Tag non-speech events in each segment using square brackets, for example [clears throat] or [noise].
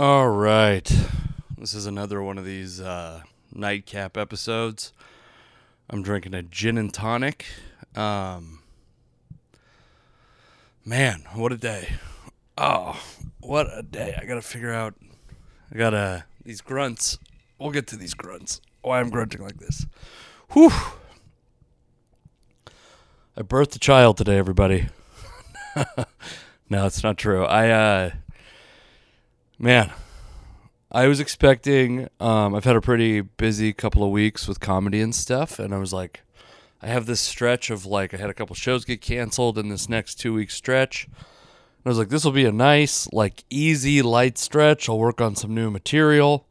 All right. This is another one of these uh, nightcap episodes. I'm drinking a gin and tonic. Um, man, what a day. Oh, what a day. I got to figure out. I got to. These grunts. We'll get to these grunts. Why I'm grunting like this. Whew. I birthed a child today, everybody. [laughs] no, it's not true. I, uh, man, I was expecting. Um, I've had a pretty busy couple of weeks with comedy and stuff, and I was like, I have this stretch of like I had a couple shows get canceled in this next two week stretch. And I was like, this will be a nice, like, easy, light stretch. I'll work on some new material,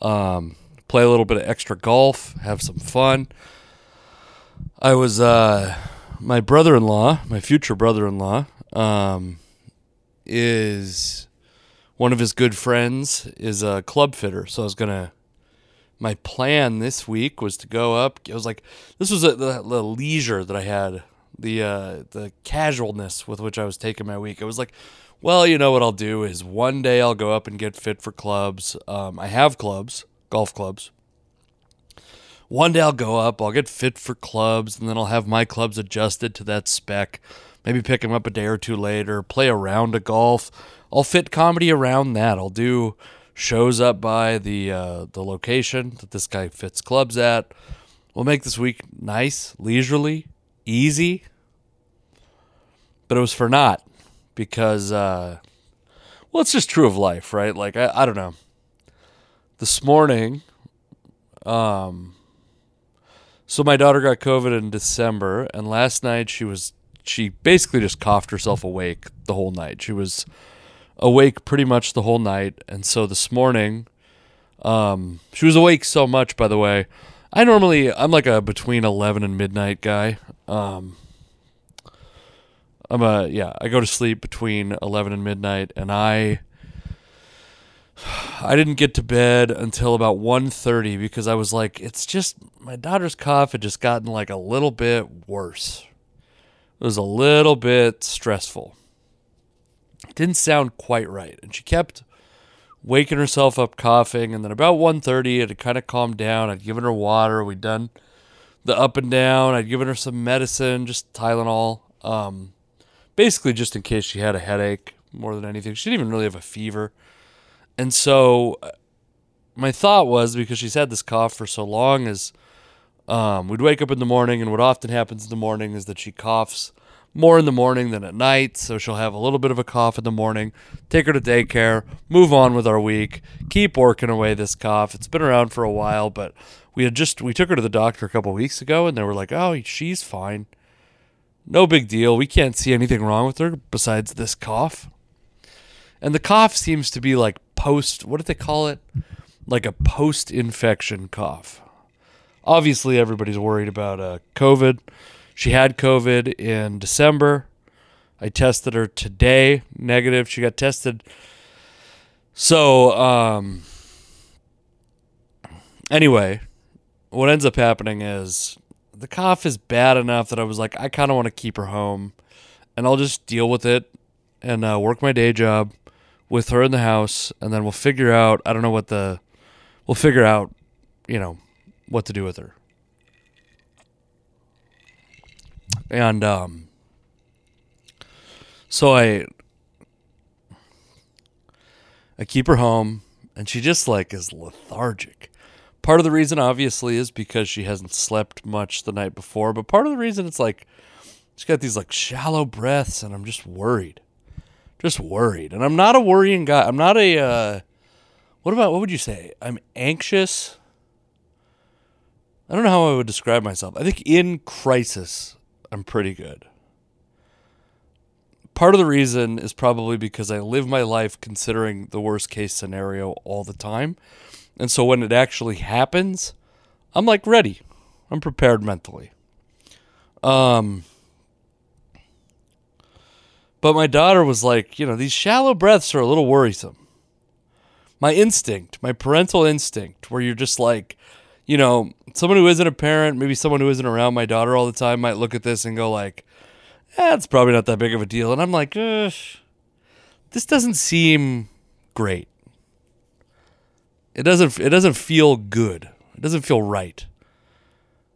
um, play a little bit of extra golf, have some fun. I was, uh, my brother in law, my future brother in law, um, is one of his good friends is a club fitter. So I was gonna. My plan this week was to go up. It was like this was a, the, the leisure that I had, the uh, the casualness with which I was taking my week. It was like, well, you know what I'll do is one day I'll go up and get fit for clubs. Um, I have clubs, golf clubs. One day I'll go up, I'll get fit for clubs, and then I'll have my clubs adjusted to that spec. Maybe pick them up a day or two later, play a round of golf. I'll fit comedy around that. I'll do shows up by the uh, the location that this guy fits clubs at. We'll make this week nice, leisurely, easy. But it was for naught because, uh, well, it's just true of life, right? Like I, I don't know. This morning, um, so my daughter got COVID in December, and last night she was she basically just coughed herself awake the whole night. She was awake pretty much the whole night, and so this morning, um, she was awake so much. By the way, I normally I'm like a between eleven and midnight guy. Um, I'm a yeah, I go to sleep between eleven and midnight, and I. [sighs] I didn't get to bed until about 1.30 because I was like, it's just my daughter's cough had just gotten like a little bit worse. It was a little bit stressful. It didn't sound quite right. And she kept waking herself up coughing. And then about 1.30, it had kind of calmed down. I'd given her water. We'd done the up and down. I'd given her some medicine, just Tylenol. Um, basically just in case she had a headache more than anything. She didn't even really have a fever. And so uh, my thought was because she's had this cough for so long is um, we'd wake up in the morning and what often happens in the morning is that she coughs more in the morning than at night so she'll have a little bit of a cough in the morning. Take her to daycare move on with our week keep working away this cough. It's been around for a while but we had just we took her to the doctor a couple weeks ago and they were like oh she's fine. No big deal. We can't see anything wrong with her besides this cough. And the cough seems to be like post what do they call it? Like a post infection cough. Obviously everybody's worried about uh, covid she had covid in december i tested her today negative she got tested so um anyway what ends up happening is the cough is bad enough that i was like i kind of want to keep her home and i'll just deal with it and uh, work my day job with her in the house, and then we'll figure out. I don't know what the. We'll figure out, you know, what to do with her. And um. So I. I keep her home, and she just like is lethargic. Part of the reason, obviously, is because she hasn't slept much the night before, but part of the reason it's like she's got these like shallow breaths, and I'm just worried just worried. And I'm not a worrying guy. I'm not a uh, what about what would you say? I'm anxious. I don't know how I would describe myself. I think in crisis, I'm pretty good. Part of the reason is probably because I live my life considering the worst case scenario all the time. And so when it actually happens, I'm like ready. I'm prepared mentally. Um but my daughter was like, you know, these shallow breaths are a little worrisome. My instinct, my parental instinct, where you're just like, you know, someone who isn't a parent, maybe someone who isn't around my daughter all the time might look at this and go like, eh, probably not that big of a deal. And I'm like, this doesn't seem great. it doesn't it doesn't feel good. It doesn't feel right.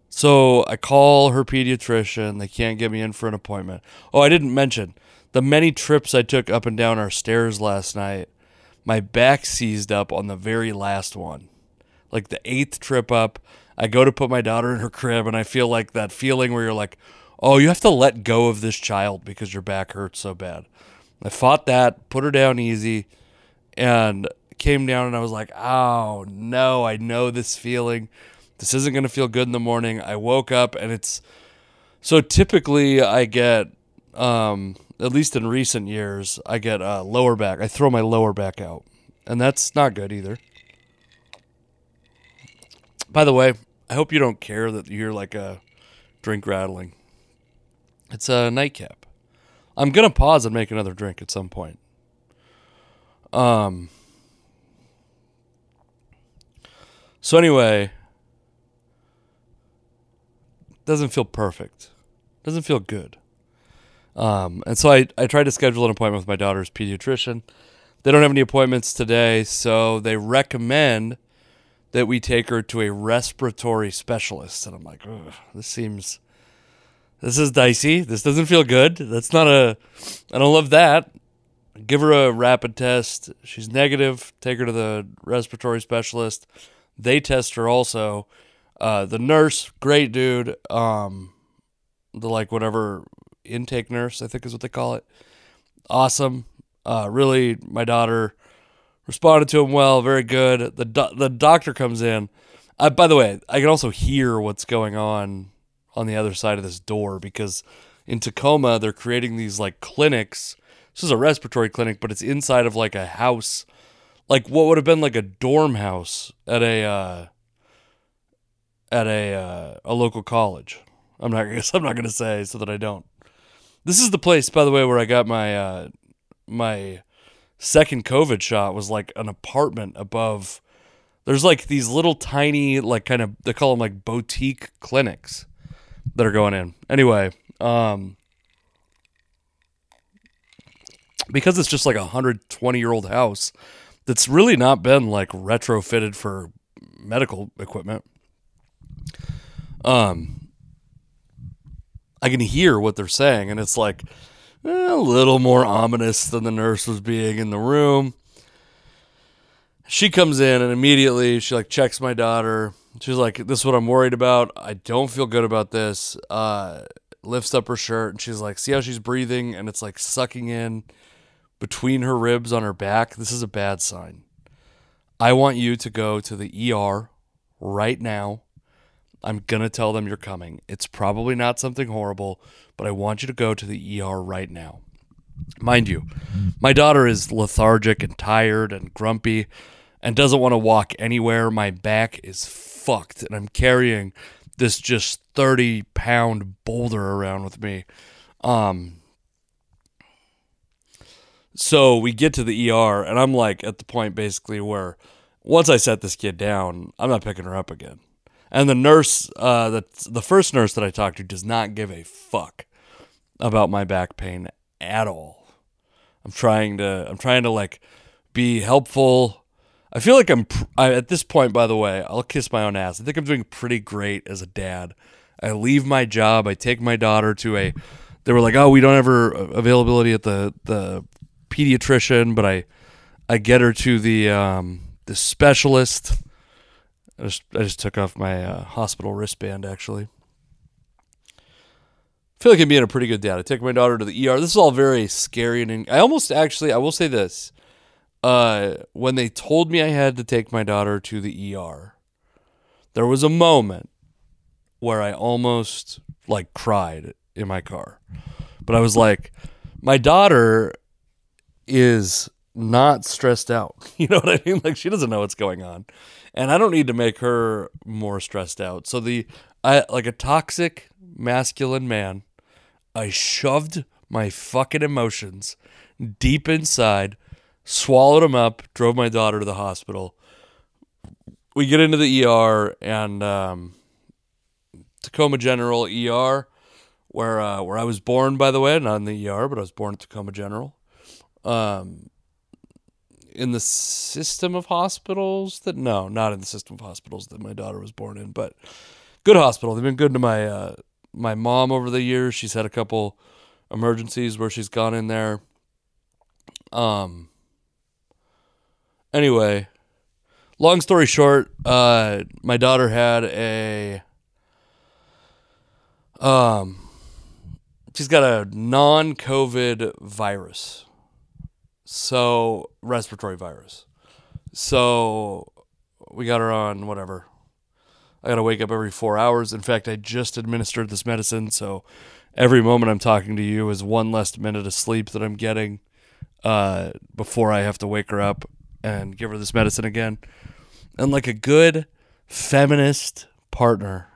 So I call her pediatrician. They can't get me in for an appointment. Oh, I didn't mention the many trips I took up and down our stairs last night. My back seized up on the very last one. Like the eighth trip up, I go to put my daughter in her crib and I feel like that feeling where you're like, oh, you have to let go of this child because your back hurts so bad. I fought that, put her down easy, and came down and I was like, oh no, I know this feeling. This isn't going to feel good in the morning. I woke up and it's so typically I get, um, at least in recent years, I get uh, lower back. I throw my lower back out, and that's not good either. By the way, I hope you don't care that you hear like a drink rattling. It's a nightcap. I'm gonna pause and make another drink at some point. Um. So anyway, doesn't feel perfect. Doesn't feel good. Um, and so I, I tried to schedule an appointment with my daughter's pediatrician. They don't have any appointments today, so they recommend that we take her to a respiratory specialist. And I'm like, this seems, this is dicey. This doesn't feel good. That's not a, I don't love that. Give her a rapid test. She's negative. Take her to the respiratory specialist. They test her also. Uh, the nurse, great dude. Um, the like whatever intake nurse, I think is what they call it. Awesome. Uh, really, my daughter responded to him well. Very good. The do- the doctor comes in. Uh, by the way, I can also hear what's going on on the other side of this door because in Tacoma they're creating these like clinics. This is a respiratory clinic, but it's inside of like a house, like what would have been like a dorm house at a uh, at a uh, a local college. I'm not. [laughs] I I'm not to say so that I don't. This is the place, by the way, where I got my uh, my second COVID shot. Was like an apartment above. There's like these little tiny, like kind of they call them like boutique clinics that are going in. Anyway, um, because it's just like a 120 year old house that's really not been like retrofitted for medical equipment. Um, I can hear what they're saying, and it's like a little more ominous than the nurse was being in the room. She comes in and immediately she like checks my daughter. She's like, "This is what I'm worried about. I don't feel good about this." Uh, lifts up her shirt and she's like, "See how she's breathing?" And it's like sucking in between her ribs on her back. This is a bad sign. I want you to go to the ER right now I'm going to tell them you're coming. It's probably not something horrible, but I want you to go to the ER right now. Mind you, my daughter is lethargic and tired and grumpy and doesn't want to walk anywhere. My back is fucked, and I'm carrying this just 30 pound boulder around with me. Um, so we get to the ER, and I'm like at the point basically where once I set this kid down, I'm not picking her up again. And the nurse, uh, the the first nurse that I talked to, does not give a fuck about my back pain at all. I'm trying to, I'm trying to like be helpful. I feel like I'm pr- I, at this point. By the way, I'll kiss my own ass. I think I'm doing pretty great as a dad. I leave my job. I take my daughter to a. They were like, "Oh, we don't have her availability at the the pediatrician," but I I get her to the um, the specialist I just I just took off my uh, hospital wristband actually. I feel like I'm being a pretty good dad. I take my daughter to the ER. This is all very scary and I almost actually I will say this. Uh, when they told me I had to take my daughter to the ER, there was a moment where I almost like cried in my car. But I was like, my daughter is not stressed out. [laughs] You know what I mean? Like she doesn't know what's going on and I don't need to make her more stressed out. So the I like a toxic masculine man, I shoved my fucking emotions deep inside, swallowed them up, drove my daughter to the hospital. We get into the ER and um, Tacoma General ER, where uh, where I was born, by the way, not in the ER, but I was born at Tacoma General. Um, in the system of hospitals that no, not in the system of hospitals that my daughter was born in, but good hospital. They've been good to my uh, my mom over the years. She's had a couple emergencies where she's gone in there. Um. Anyway, long story short, uh, my daughter had a um, she's got a non-COVID virus, so respiratory virus. So we got her on whatever. I got to wake up every four hours. In fact, I just administered this medicine, so every moment I'm talking to you is one less minute of sleep that I'm getting uh, before I have to wake her up and give her this medicine again. And like a good feminist partner,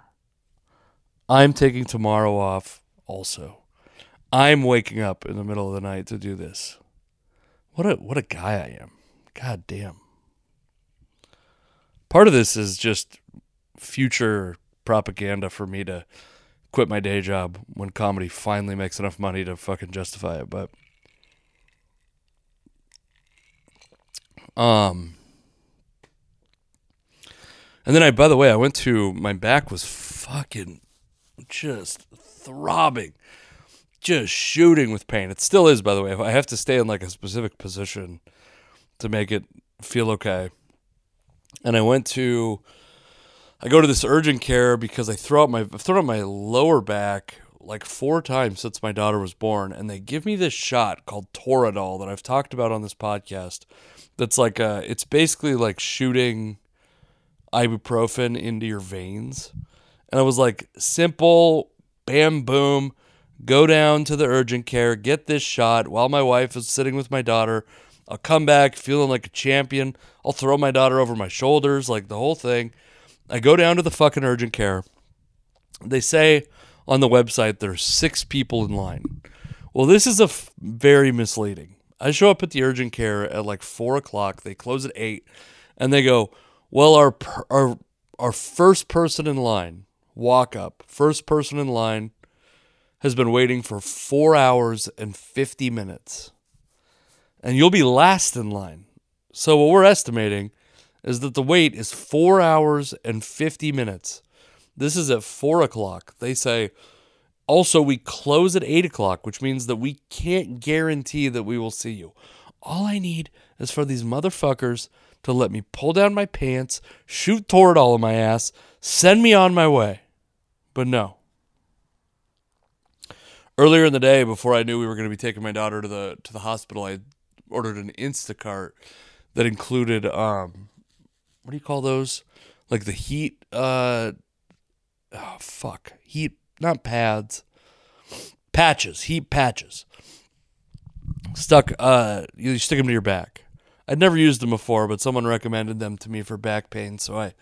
I'm taking tomorrow off also. I'm waking up in the middle of the night to do this. What a what a guy I am. God damn. Part of this is just future propaganda for me to quit my day job when comedy finally makes enough money to fucking justify it, but um and then I by the way, I went to my back was fucking just throbbing, just shooting with pain. It still is, by the way. I have to stay in like a specific position to make it feel okay. And I went to, I go to this urgent care because I throw out my, I've thrown out my lower back like four times since my daughter was born, and they give me this shot called Toradol that I've talked about on this podcast. That's like a, it's basically like shooting ibuprofen into your veins and I was like, simple, bam, boom, go down to the urgent care, get this shot while my wife is sitting with my daughter. I'll come back feeling like a champion. I'll throw my daughter over my shoulders, like the whole thing. I go down to the fucking urgent care. They say on the website there's six people in line. Well, this is a f- very misleading. I show up at the urgent care at like four o'clock. They close at eight, and they go, "Well, our our our first person in line walk up, first person in line, has been waiting for four hours and 50 minutes. And you'll be last in line. So, what we're estimating is that the wait is four hours and 50 minutes. This is at four o'clock. They say, also, we close at eight o'clock, which means that we can't guarantee that we will see you. All I need is for these motherfuckers to let me pull down my pants, shoot Toradol of my ass, send me on my way. But no. Earlier in the day, before I knew we were going to be taking my daughter to the to the hospital, I ordered an Instacart that included um, what do you call those? Like the heat uh, oh fuck, heat not pads, patches, heat patches. Stuck uh, you stick them to your back. I'd never used them before, but someone recommended them to me for back pain, so I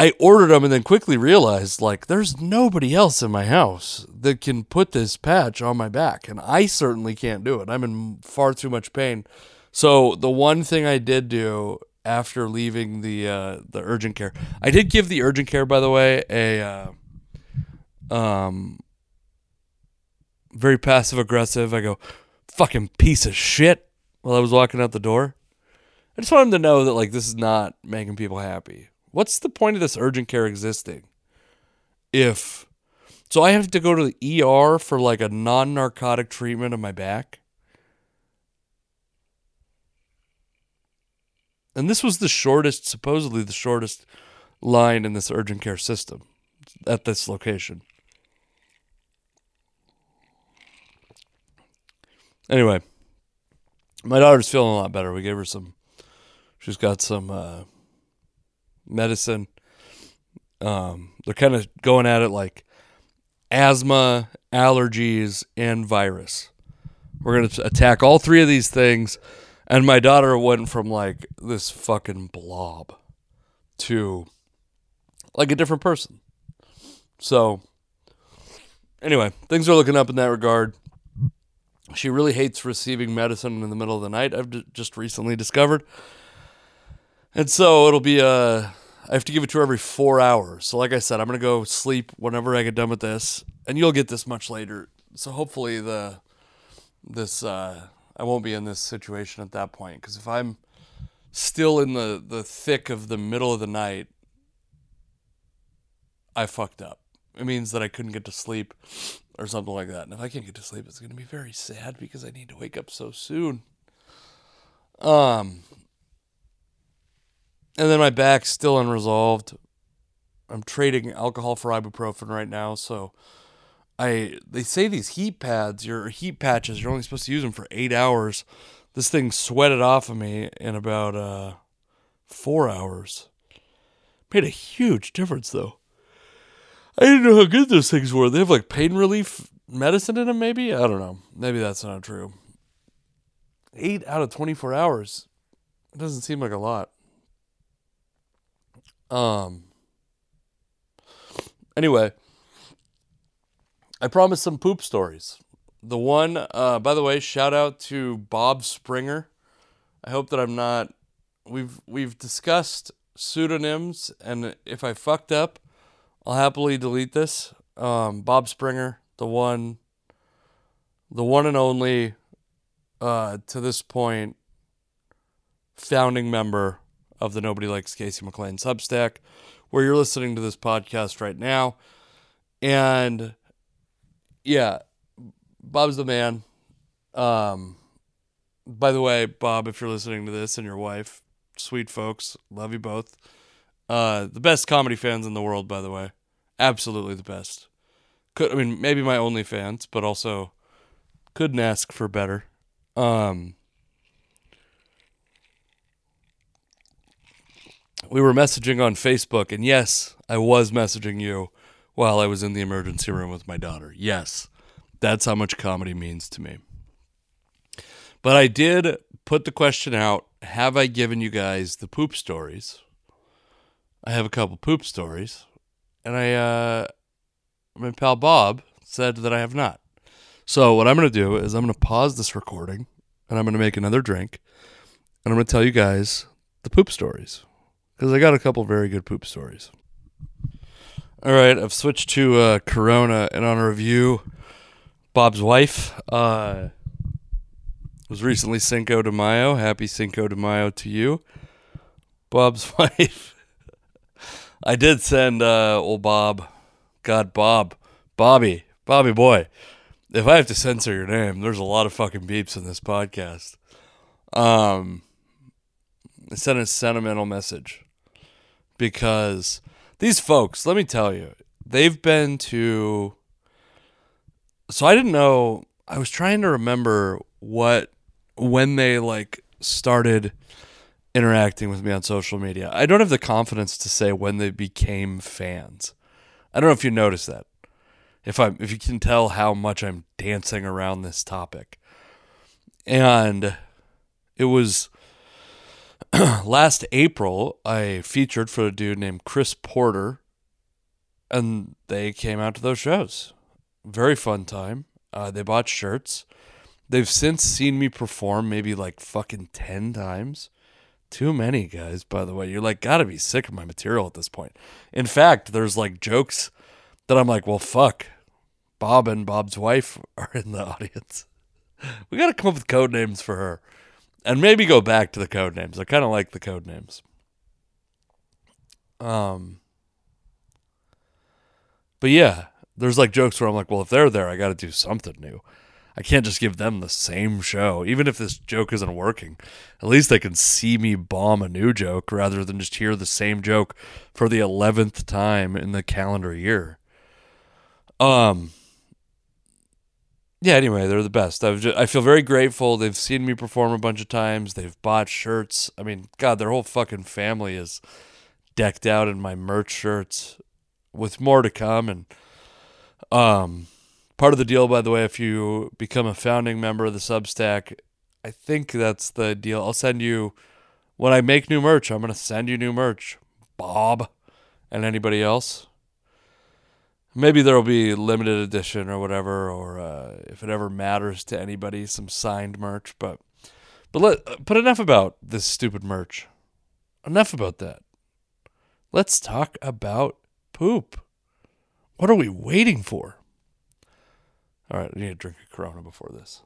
I ordered them and then quickly realized like there's nobody else in my house that can put this patch on my back and I certainly can't do it. I'm in far too much pain. So the one thing I did do after leaving the uh, the urgent care, I did give the urgent care by the way a uh, um very passive aggressive. I go fucking piece of shit while I was walking out the door. I just want them to know that like this is not making people happy. What's the point of this urgent care existing? If so, I have to go to the ER for like a non narcotic treatment of my back. And this was the shortest, supposedly the shortest line in this urgent care system at this location. Anyway, my daughter's feeling a lot better. We gave her some, she's got some uh, medicine. Um, they're kind of going at it like asthma, allergies, and virus. We're going to attack all three of these things. And my daughter went from like this fucking blob to like a different person. So, anyway, things are looking up in that regard. She really hates receiving medicine in the middle of the night, I've d- just recently discovered. And so it'll be a. Uh, I have to give it to her every four hours. So, like I said, I'm gonna go sleep whenever I get done with this, and you'll get this much later. So hopefully the this uh, I won't be in this situation at that point because if I'm still in the the thick of the middle of the night, I fucked up. It means that I couldn't get to sleep or something like that. And if I can't get to sleep, it's to be very sad because I need to wake up so soon. Um, and then my back's still unresolved. I'm trading alcohol for ibuprofen right now, so I they say these heat pads, your heat patches, you're only supposed to use them for eight hours. This thing sweated off of me in about uh, four hours. Made a huge difference though. I didn't know how good those things were. They have like pain relief medicine in them, maybe? I don't know. Maybe that's not true. Eight out of 24 hours. It doesn't seem like a lot. Um. Anyway, I promised some poop stories. The one, uh, by the way, shout out to Bob Springer. I hope that I'm not. We've we've discussed pseudonyms, and if I fucked up, I'll happily delete this. Um, Bob Springer, the one, the one and only, uh, to this point, founding member of the Nobody Likes Casey McLain Substack, where you're listening to this podcast right now. And yeah, Bob's the man. Um, by the way, Bob, if you're listening to this and your wife, sweet folks, love you both. Uh, the best comedy fans in the world, by the way. Absolutely the best. Could I mean maybe my only fans, but also couldn't ask for better. Um, we were messaging on Facebook, and yes, I was messaging you while I was in the emergency room with my daughter. Yes, that's how much comedy means to me. But I did put the question out Have I given you guys the poop stories? I have a couple poop stories, and I, uh, my pal Bob said that I have not. So what I'm going to do is I'm going to pause this recording, and I'm going to make another drink, and I'm going to tell you guys the poop stories because I got a couple very good poop stories. All right, I've switched to uh, Corona, and on a review, Bob's wife uh, was recently Cinco de Mayo. Happy Cinco de Mayo to you, Bob's [laughs] wife. I did send uh, old Bob, God, Bob, Bobby, Bobby boy. If I have to censor your name, there's a lot of fucking beeps in this podcast. Um, I sent a sentimental message because these folks, let me tell you, they've been to. So I didn't know. I was trying to remember what when they like started interacting with me on social media. I don't have the confidence to say when they became fans. I don't know if you noticed that. If I if you can tell how much I'm dancing around this topic. And it was [clears throat] last April I featured for a dude named Chris Porter and they came out to those shows. Very fun time. Uh, they bought shirts. They've since seen me perform maybe like fucking 10 times. Too many guys, by the way. You're like, gotta be sick of my material at this point. In fact, there's like jokes that I'm like, well, fuck. Bob and Bob's wife [laughs] are in the audience. [laughs] We gotta come up with code names for her. And maybe go back to the code names. I kind of like the code names. Um, but yeah, there's like jokes where I'm like, well, if they're there, I got to do something new. I can't just give them the same show. Even if this joke isn't working, at least they can see me bomb a new joke rather than just hear the same joke for the 11th time in the calendar year. Um, yeah, anyway, they're the best. I've just, I feel very grateful. They've seen me perform a bunch of times. They've bought shirts. I mean, God, their whole fucking family is decked out in my merch shirts with more to come. And um, part of the deal, by the way, if you become a founding member of the Substack, I think that's the deal. I'll send you when I make new merch. I'm gonna send you new merch, Bob, and anybody else maybe there will be limited edition or whatever, or uh, if it ever matters to anybody, some signed merch. But but let but enough about this stupid merch. Enough about that. Let's talk about poop. What are we waiting for? All right, I need to drink a Corona before this.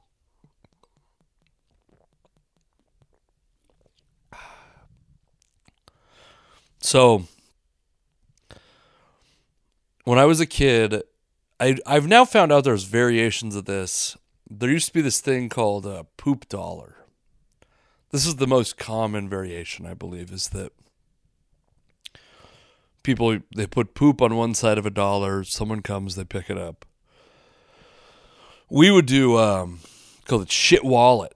So when I was a kid, I I've now found out there's variations of this. There used to be this thing called a poop dollar. This is the most common variation, I believe, is that people they put poop on one side of a dollar, someone comes, they pick it up. We would do um called it shit wallet.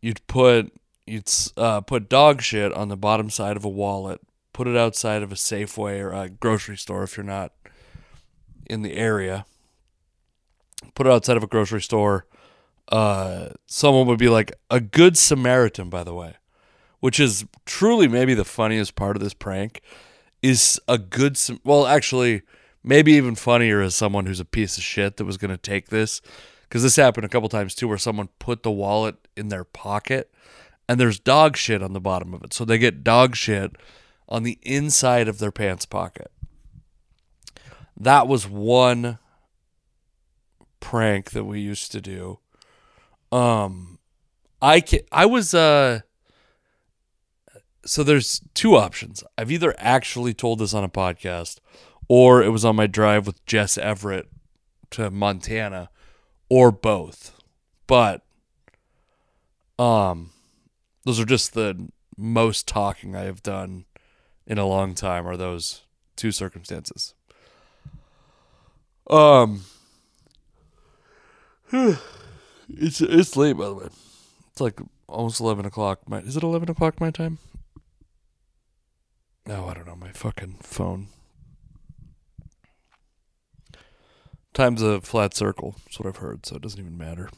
You'd put you'd uh, put dog shit on the bottom side of a wallet, put it outside of a Safeway or a grocery store if you're not in the area. Put it outside of a grocery store. Uh, someone would be like a good Samaritan, by the way, which is truly maybe the funniest part of this prank. Is a good, well, actually, maybe even funnier is someone who's a piece of shit that was going to take this, because this happened a couple times too, where someone put the wallet in their pocket and there's dog shit on the bottom of it, so they get dog shit on the inside of their pants pocket. That was one prank that we used to do. Um, I can, I was uh. So there's two options. I've either actually told this on a podcast, or it was on my drive with Jess Everett to Montana, or both. But um, those are just the most talking I have done in a long time. Are those two circumstances? Um, [sighs] it's it's late by the way. It's like almost eleven o'clock. My is it eleven o'clock my time? No, I don't know. My fucking phone. Time's a flat circle. That's what I've heard, so it doesn't even matter.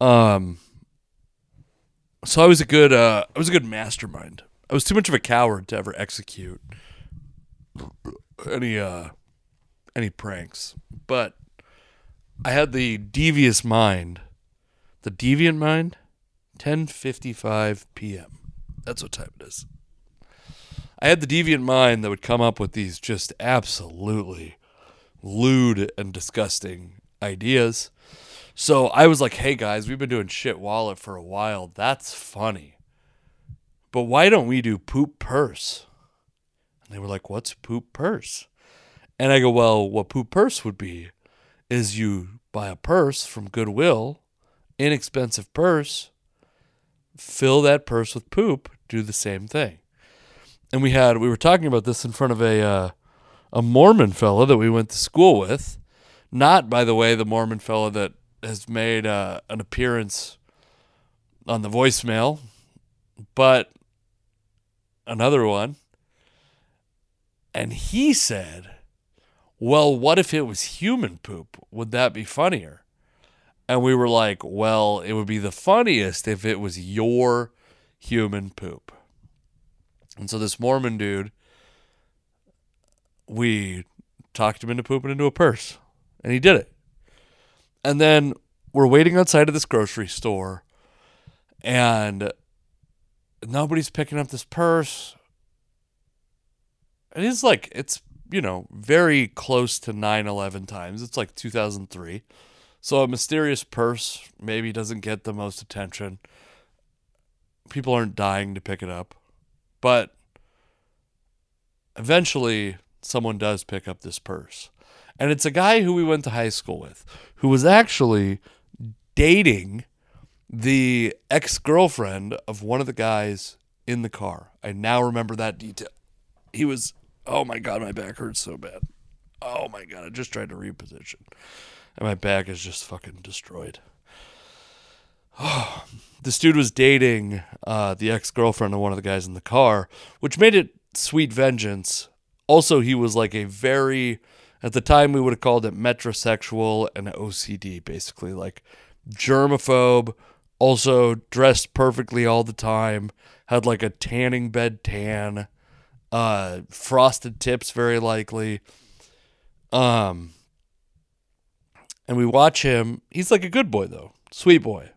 Um. So I was a good. Uh, I was a good mastermind. I was too much of a coward to ever execute any uh any pranks, but I had the devious mind, the deviant mind, 10:55 p.m. That's what time it is. I had the deviant mind that would come up with these just absolutely lewd and disgusting ideas. So I was like, "Hey guys, we've been doing shit wallet for a while. That's funny. But why don't we do poop purse?" And they were like, "What's poop purse?" And I go, well, what poop purse would be is you buy a purse from Goodwill, inexpensive purse, fill that purse with poop, do the same thing. And we had we were talking about this in front of a uh, a Mormon fellow that we went to school with, not by the way the Mormon fellow that has made uh, an appearance on the voicemail, but another one. And he said well, what if it was human poop? Would that be funnier? And we were like, well, it would be the funniest if it was your human poop. And so this Mormon dude, we talked him into pooping into a purse, and he did it. And then we're waiting outside of this grocery store, and nobody's picking up this purse. And it's like, it's you know, very close to 9 11 times. It's like 2003. So a mysterious purse maybe doesn't get the most attention. People aren't dying to pick it up. But eventually, someone does pick up this purse. And it's a guy who we went to high school with, who was actually dating the ex girlfriend of one of the guys in the car. I now remember that detail. He was Oh my god, my back hurts so bad. Oh my god, I just tried to reposition. And my back is just fucking destroyed. Oh, [sighs] this dude was dating uh, the ex girlfriend of one of the guys in the car, which made it sweet vengeance. Also, he was like a very, at the time, we would have called it metrosexual and OCD, basically. Like germaphobe, also dressed perfectly all the time, had like a tanning bed tan uh, frosted tips, very likely. Um, and we watch him. He's like a good boy, though, sweet boy.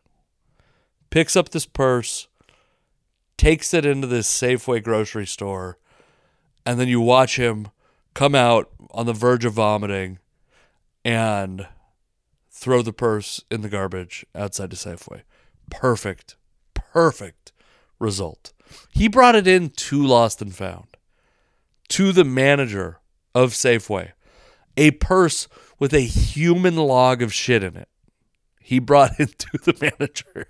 Picks up this purse, takes it into this Safeway grocery store, and then you watch him come out on the verge of vomiting and throw the purse in the garbage outside the Safeway. Perfect, perfect result. He brought it in to Lost and Found, to the manager of Safeway, a purse with a human log of shit in it. He brought [laughs] it to the manager.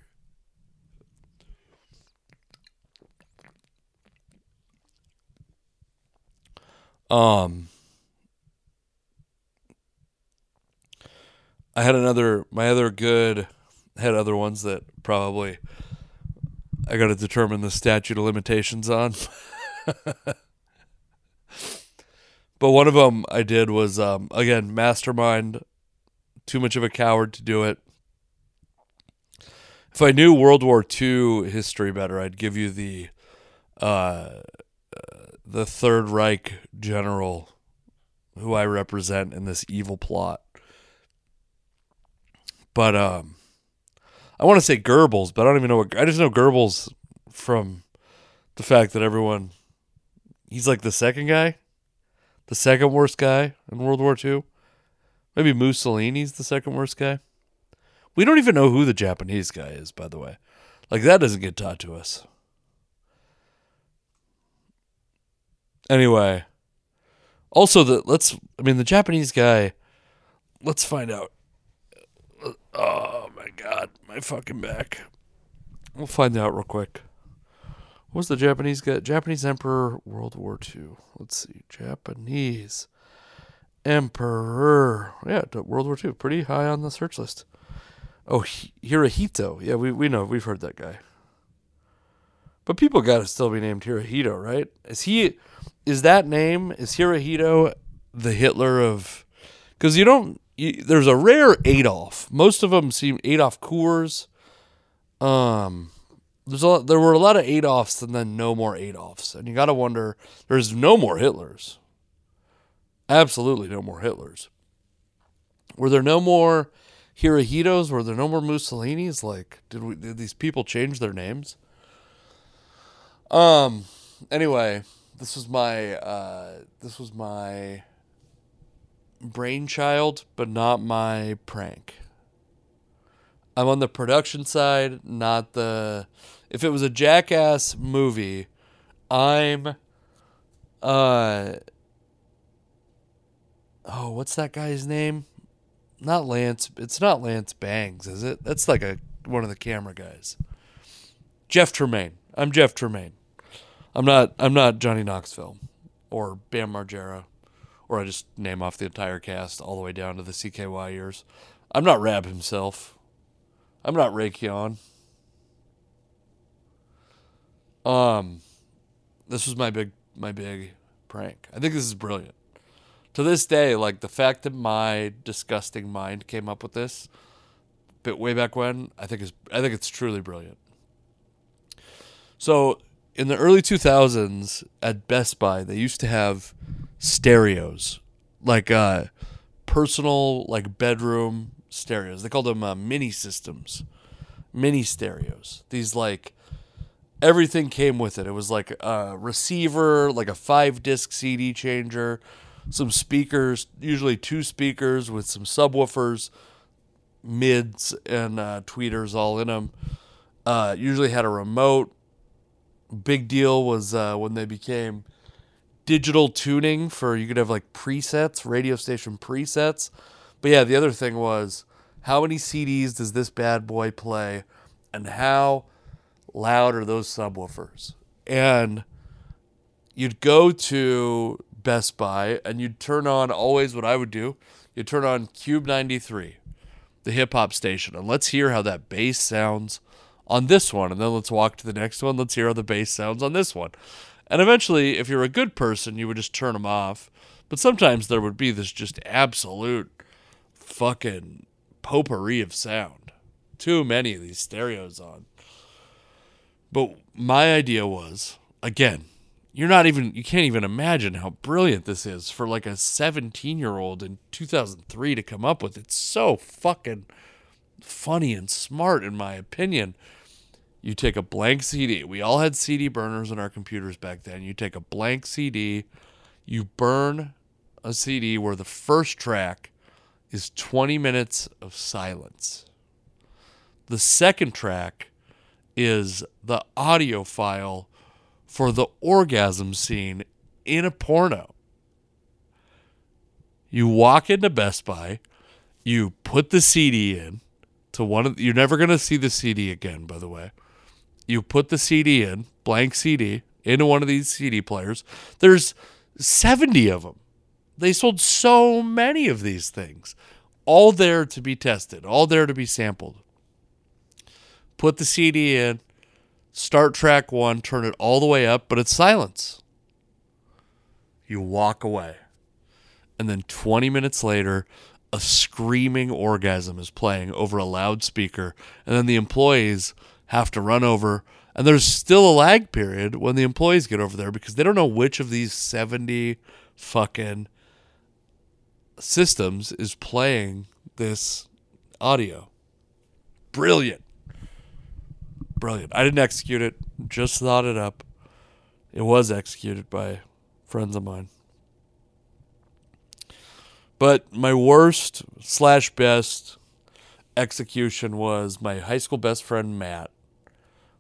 Um, I had another, my other good, had other ones that probably I got to determine the statute of limitations on. [laughs] but one of them I did was, um, again, mastermind, too much of a coward to do it. If I knew World War II history better, I'd give you the uh, the Third Reich general who I represent in this evil plot. But um, I want to say Goebbels, but I don't even know what. I just know Goebbels from the fact that everyone. He's like the second guy, the second worst guy in World War II. Maybe Mussolini's the second worst guy. We don't even know who the Japanese guy is, by the way. Like that doesn't get taught to us. Anyway, also the let's I mean the Japanese guy. Let's find out. Oh my god, my fucking back. We'll find out real quick. What was the Japanese guy? Japanese Emperor World War II. Let's see. Japanese Emperor. Yeah, World War II. Pretty high on the search list. Oh, Hirohito. Yeah, we, we know. We've heard that guy. But people got to still be named Hirohito, right? Is he is that name is Hirohito the Hitler of? Because you don't. You, there's a rare Adolf. Most of them seem Adolf Coors. Um, there's a lot, there were a lot of Adolfs and then no more Adolfs, and you got to wonder. There's no more Hitlers. Absolutely no more Hitlers. Were there no more Hirohitos? Were there no more Mussolinis? Like, did we did these people change their names? Um. Anyway, this was my uh, this was my brainchild, but not my prank. I'm on the production side, not the. If it was a jackass movie, I'm. Uh. Oh, what's that guy's name? Not Lance. It's not Lance Bangs, is it? That's like a one of the camera guys. Jeff Tremaine. I'm Jeff Tremaine. I'm not I'm not Johnny Knoxville or Bam Margera or I just name off the entire cast all the way down to the CKY years. I'm not Raab Himself. I'm not Rake Yohn. Um this was my big my big prank. I think this is brilliant. To this day, like the fact that my disgusting mind came up with this bit way back when, I think is I think it's truly brilliant. So in the early 2000s at Best Buy, they used to have stereos, like uh, personal, like bedroom stereos. They called them uh, mini systems, mini stereos. These like everything came with it. It was like a receiver, like a five disc CD changer, some speakers, usually two speakers with some subwoofers, mids and uh, tweeters all in them. Uh, usually had a remote, big deal was uh, when they became digital tuning for you could have like presets, radio station presets. But yeah, the other thing was how many CDs does this bad boy play and how loud are those subwoofers? And you'd go to Best Buy and you'd turn on always what I would do. You'd turn on KUBE 93, the hip hop station, and let's hear how that bass sounds on this one, and then let's walk to the next one. Let's hear how the bass sounds on this one. And eventually, if you're a good person, you would just turn them off. But sometimes there would be this just absolute fucking potpourri of sound. Too many of these stereos on. But my idea was, again, you're not even, you can't even imagine how brilliant this is for like a 17 year old in 2003 to come up with. It's so fucking funny and smart, in my opinion. You take a blank CD. We all had CD burners in our computers back then. You take a blank CD, you burn a CD where the first track is 20 minutes of silence. The second track is the audio file for the orgasm scene in a porno. You walk into Best Buy, you put the CD in to one of you're never going to see the CD again by the way. You put the CD in, blank CD, into one of these CD players. There's 70 of them. They sold so many of these things, all there to be tested, all there to be sampled. Put the CD in, start track one, turn it all the way up, but it's silence. You walk away. And then 20 minutes later, a screaming orgasm is playing over a loudspeaker. And then the employees have to run over. And there's still a lag period when the employees get over there because they don't know which of these 70 fucking systems is playing this audio. Brilliant. Brilliant. I didn't execute it, just thought it up. It was executed by friends of mine. But my worst slash best execution was my high school best friend Matt,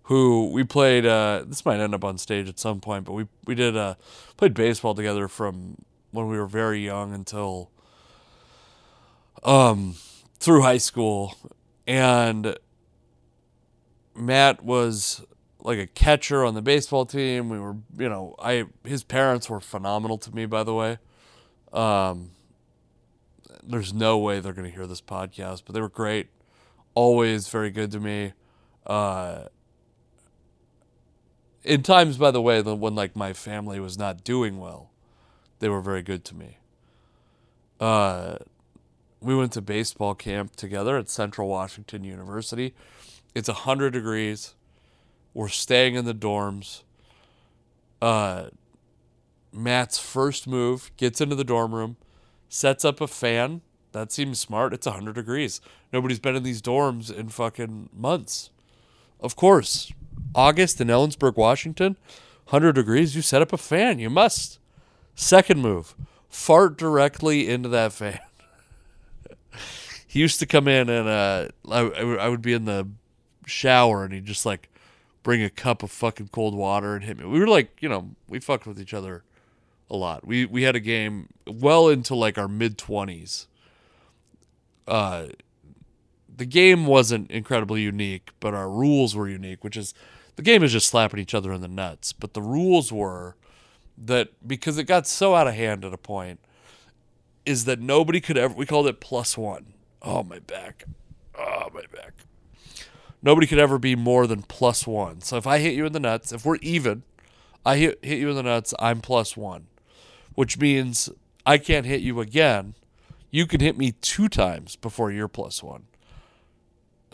who we played. Uh, this might end up on stage at some point, but we we did uh, played baseball together from when we were very young until um through high school, and Matt was like a catcher on the baseball team. We were, you know, I his parents were phenomenal to me, by the way. Um, there's no way they're to hear this podcast, but they were great. Always very good to me. Uh, in times, by the way, when like my family was not doing well, they were very good to me. Uh, we went to baseball camp together at Central Washington University. It's 100 degrees. We're staying in the dorms. Uh, Matt's first move gets into the dorm room, sets up a fan. That seems smart. It's 100 degrees. Nobody's been in these dorms in fucking months. Of course, August in Ellensburg, Washington, 100 degrees. You set up a fan. You must. Second move, fart directly into that fan. [laughs] he used to come in and uh, I, I would be in the shower and he'd just like bring a cup of fucking cold water and hit me. We were like, you know, we fucked with each other a lot. We we had a game well into like our mid twenties. Uh, the game wasn't incredibly unique, but our rules were unique, which is the game is just slapping each other in the nuts. But the rules were that because it got so out of hand at a point, is that nobody could ever. We called it plus one. Oh my back. Oh my back. Nobody could ever be more than plus one. So if I hit you in the nuts, if we're even, I hit, hit you in the nuts, I'm plus one, which means I can't hit you again. You can hit me two times before you're plus one.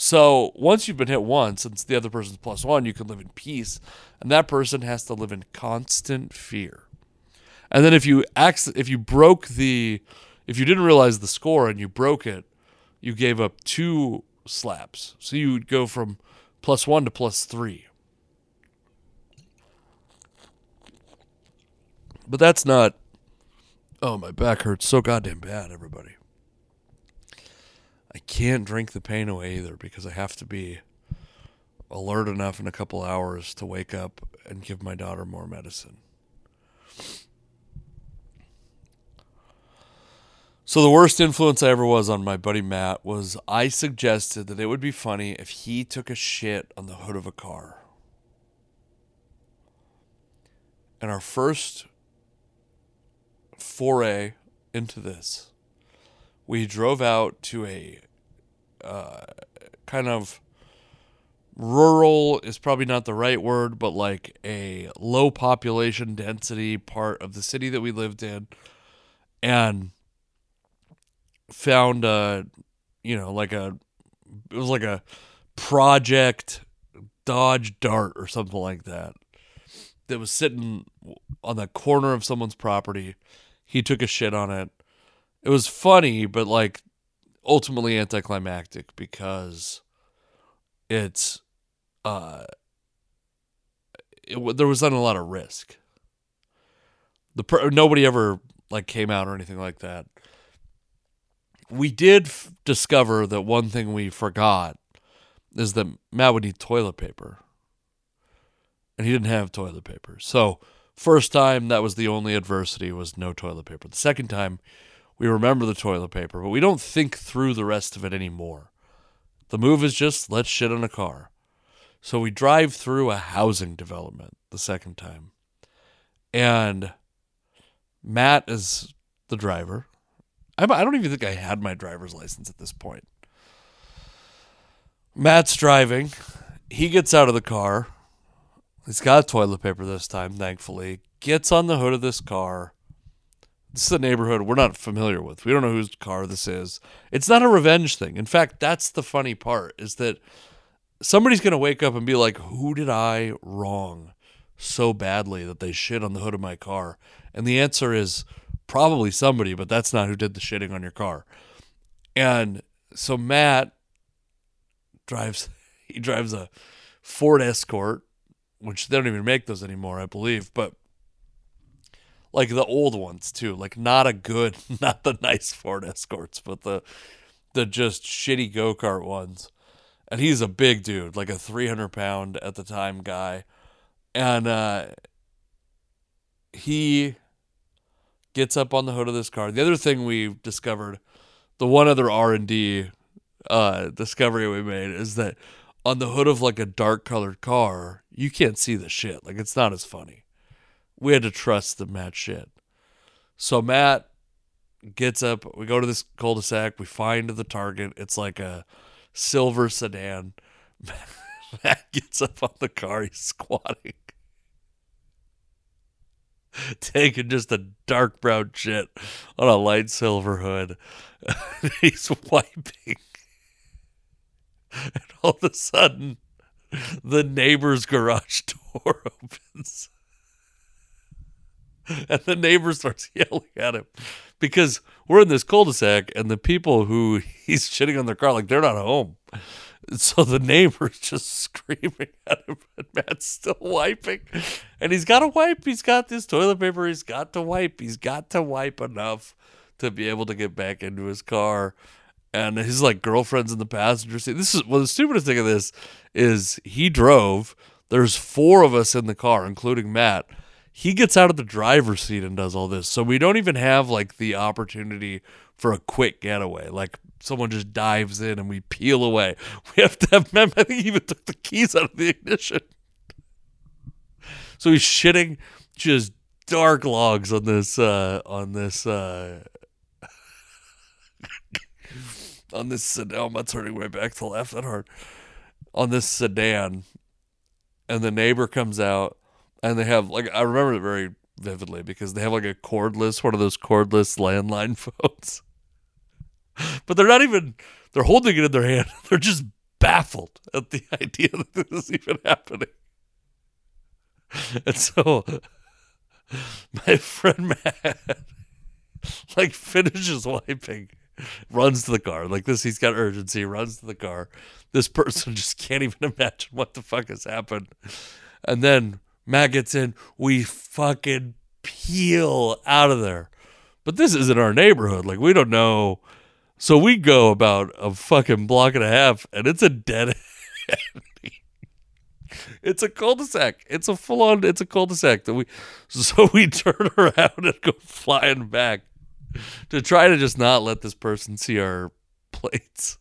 So once you've been hit once, since the other person's plus one, you can live in peace, and that person has to live in constant fear. And then if you acc- if you broke the, if you didn't realize the score and you broke it, you gave up two slaps. So you would go from plus one to plus three. But that's not. Oh, my back hurts so goddamn bad, everybody. I can't drink the pain away either because I have to be alert enough in a couple hours to wake up and give my daughter more medicine. So the worst influence I ever was on my buddy Matt was I suggested that it would be funny if he took a shit on the hood of a car. And our first foray into this, we drove out to a uh, kind of rural is probably not the right word, but like a low population density part of the city that we lived in. And found a you know like a it was like a project dodge dart or something like that that was sitting on the corner of someone's property he took a shit on it it was funny but like ultimately anticlimactic because it's uh it, there was not a lot of risk the per- nobody ever like came out or anything like that we did f- discover that one thing we forgot is that Matt would need toilet paper. and he didn't have toilet paper. So, first time that was the only adversity was no toilet paper. The second time, we remember the toilet paper, but we don't think through the rest of it anymore. The move is just let's shit on a car. So we drive through a housing development the second time. And Matt is the driver. I don't even think I had my driver's license at this point. Matt's driving. He gets out of the car. He's got toilet paper this time, thankfully. Gets on the hood of this car. This is a neighborhood we're not familiar with. We don't know whose car this is. It's not a revenge thing. In fact, that's the funny part is that somebody's going to wake up and be like, "Who did I wrong so badly that they shit on the hood of my car?" And the answer is probably somebody, but that's not who did the shitting on your car. And so Matt drives [laughs] he drives a Ford Escort, which they don't even make those anymore, I believe, but like the old ones too, like not a good, [laughs] not the nice Ford Escorts, but the the just shitty go kart ones. And he's a big dude, like a 300 pound at the time guy, and uh, he gets up on the hood of this car. The other thing we discovered, the one other R and D uh, discovery we made is that on the hood of like a dark colored car, you can't see the shit. Like it's not as funny. We had to trust the Matt shit. So Matt gets up. We go to this cul-de-sac. We find the target. It's like a silver sedan. [laughs] Matt gets up on the car. He's squatting, [laughs] taking just a dark brown shit on a light silver hood. [laughs] He's wiping and all of a sudden, the neighbor's garage door opens. [laughs] And the neighbor starts [laughs] yelling at him because we're in this cul-de-sac and the people who [laughs] he's shitting on their car, like they're not home. So the neighbor's just screaming at him, and Matt's still wiping. And he's got to wipe. He's got this toilet paper. He's got to wipe. He's got to wipe enough to be able to get back into his car and his like girlfriend's in the passenger seat. This is well, the stupidest thing of this is he drove. There's four of us in the car, including Matt. He gets out of the driver's seat and does all this, so we don't even have like the opportunity for a quick getaway. Like someone just dives in and we peel away. [laughs] We have to have. Mem. I think he even took the keys out of the ignition. So he's shitting just dark logs on this uh on this uh [laughs] on this sedan. I'm turning my back to laugh that hard. On this sedan, and the neighbor comes out, and they have like I remember it very vividly because they have like a cordless, one of those cordless landline [laughs] phones. but they're not even. They're holding it in their hand. [laughs] They're just baffled at the [laughs] idea that this is even happening. And so, my friend Matt like finishes wiping runs to the car. Like this, he's got urgency, runs to the car. This person just can't even imagine what the fuck has happened. And then Matt gets in. We fucking peel out of there. But this isn't our neighborhood. Like, we don't know. So we go about a fucking block and a half, and it's a dead end. [laughs] it's a cul-de-sac. It's a full-on. It's a cul-de-sac that we. [laughs] So we turn around and go flying back to try to just not let this person see our plates.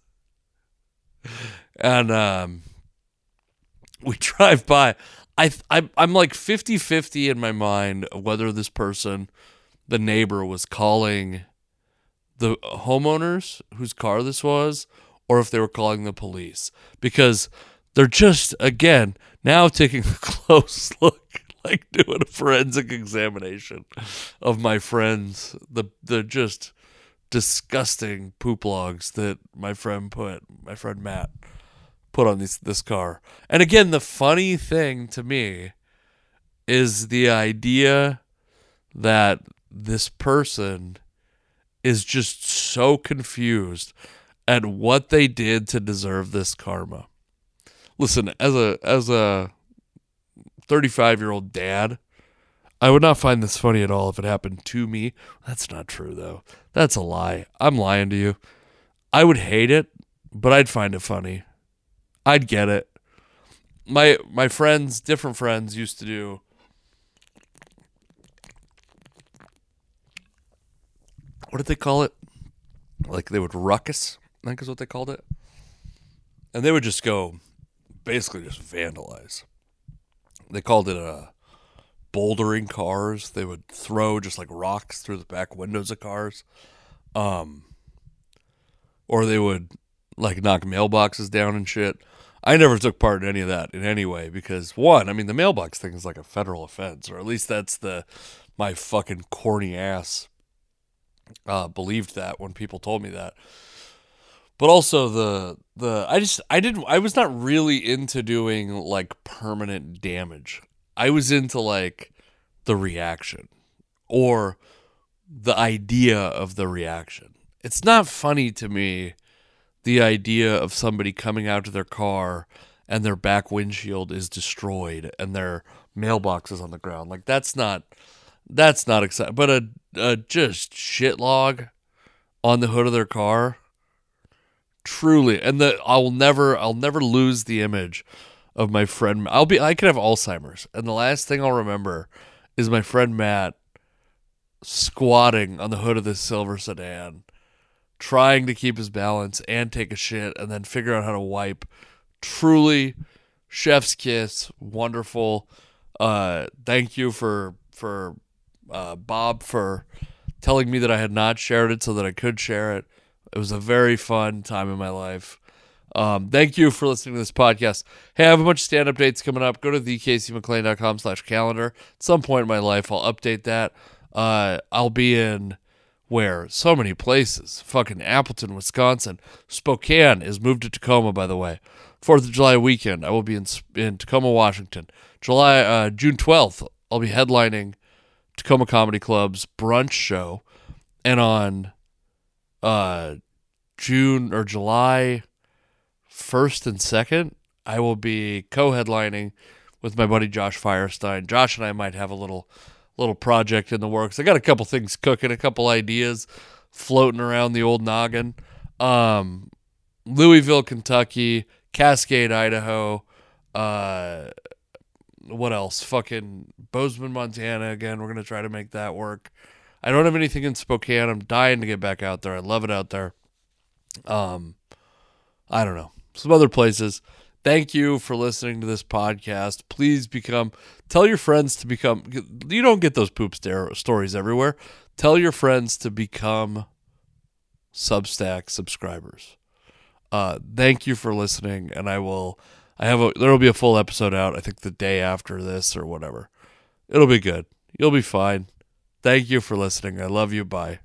And um, we [laughs] drive by. I, I I'm like 50-50 in my mind whether this person, the neighbor, was calling the homeowners whose car this was, or if they were calling the police. Because they're just again now taking a [laughs] close look like doing a forensic examination of my friends, the the just disgusting poop logs that my friend put, my friend Matt put on this this car. And again, the funny thing to me is the idea that this person is just so confused at what they did to deserve this karma. Listen, as a as a 35 year old dad. I would not find this funny at all if it happened to me. That's not true, though. That's a lie. I'm lying to you. I would hate it, but I'd find it funny. I'd get it. my my friends, different friends, used to do. What did they call it? Like they would ruckus, I think is what they called it. And they would just go, basically just vandalize. They called it uh, bouldering cars. They would throw just like rocks through the back windows of cars. Um, or they would like knock mailboxes down and shit. I never took part in any of that in any way because one, I mean the mailbox thing is like a federal offense, or at least that's the my fucking corny ass uh, believed that when people told me that. But also the the I just I didn't I was not really into doing like permanent damage. I was into like the reaction or the idea of the reaction. It's not funny to me the idea of somebody coming out to their car and their back windshield is destroyed and their mailbox is on the ground. Like that's not that's not exciting. But a, a just shit log on the hood of their car, truly. And the I'll never I'll never lose the image of my friend. I'll be I could have Alzheimer's, and the last thing I'll remember is my friend Matt squatting on the hood of this silver sedan trying to keep his balance and take a shit and then figure out how to wipe. Truly, chef's kiss, wonderful. Uh, thank you for for uh, Bob for telling me that I had not shared it so that I could share it. It was a very fun time in my life. Um, thank you for listening to this podcast. Hey, I have a bunch of stand up dates coming up. Go to thecaseyMcLain.com slash calendar. At some point in my life, I'll update that. Uh, I'll be in where so many places. Fucking Appleton, Wisconsin. Spokane is moved to Tacoma, by the way. Fourth of July weekend, I will be in in Tacoma, Washington. July uh, June twelfth, I'll be headlining Tacoma Comedy Club's brunch show, and on uh, June or July first and second, I will be co-headlining with my buddy Josh Firestein. Josh and I might have a little little project in the works. I got a couple things cooking, a couple ideas floating around the old noggin. Um, Louisville, Kentucky, Cascade, Idaho. Uh, what else? Fucking Bozeman, Montana. Again, we're gonna try to make that work. I don't have anything in Spokane. I'm dying to get back out there. I love it out there. Um, I don't know some other places. Thank you for listening to this podcast. Please become, tell your friends to become, you don't get those poop stories everywhere. Tell your friends to become Substack subscribers. Uh, thank you for listening, and I will, I have a, there will be a full episode out, I think the day after this or whatever. It'll be good. You'll be fine. Thank you for listening. I love you. Bye.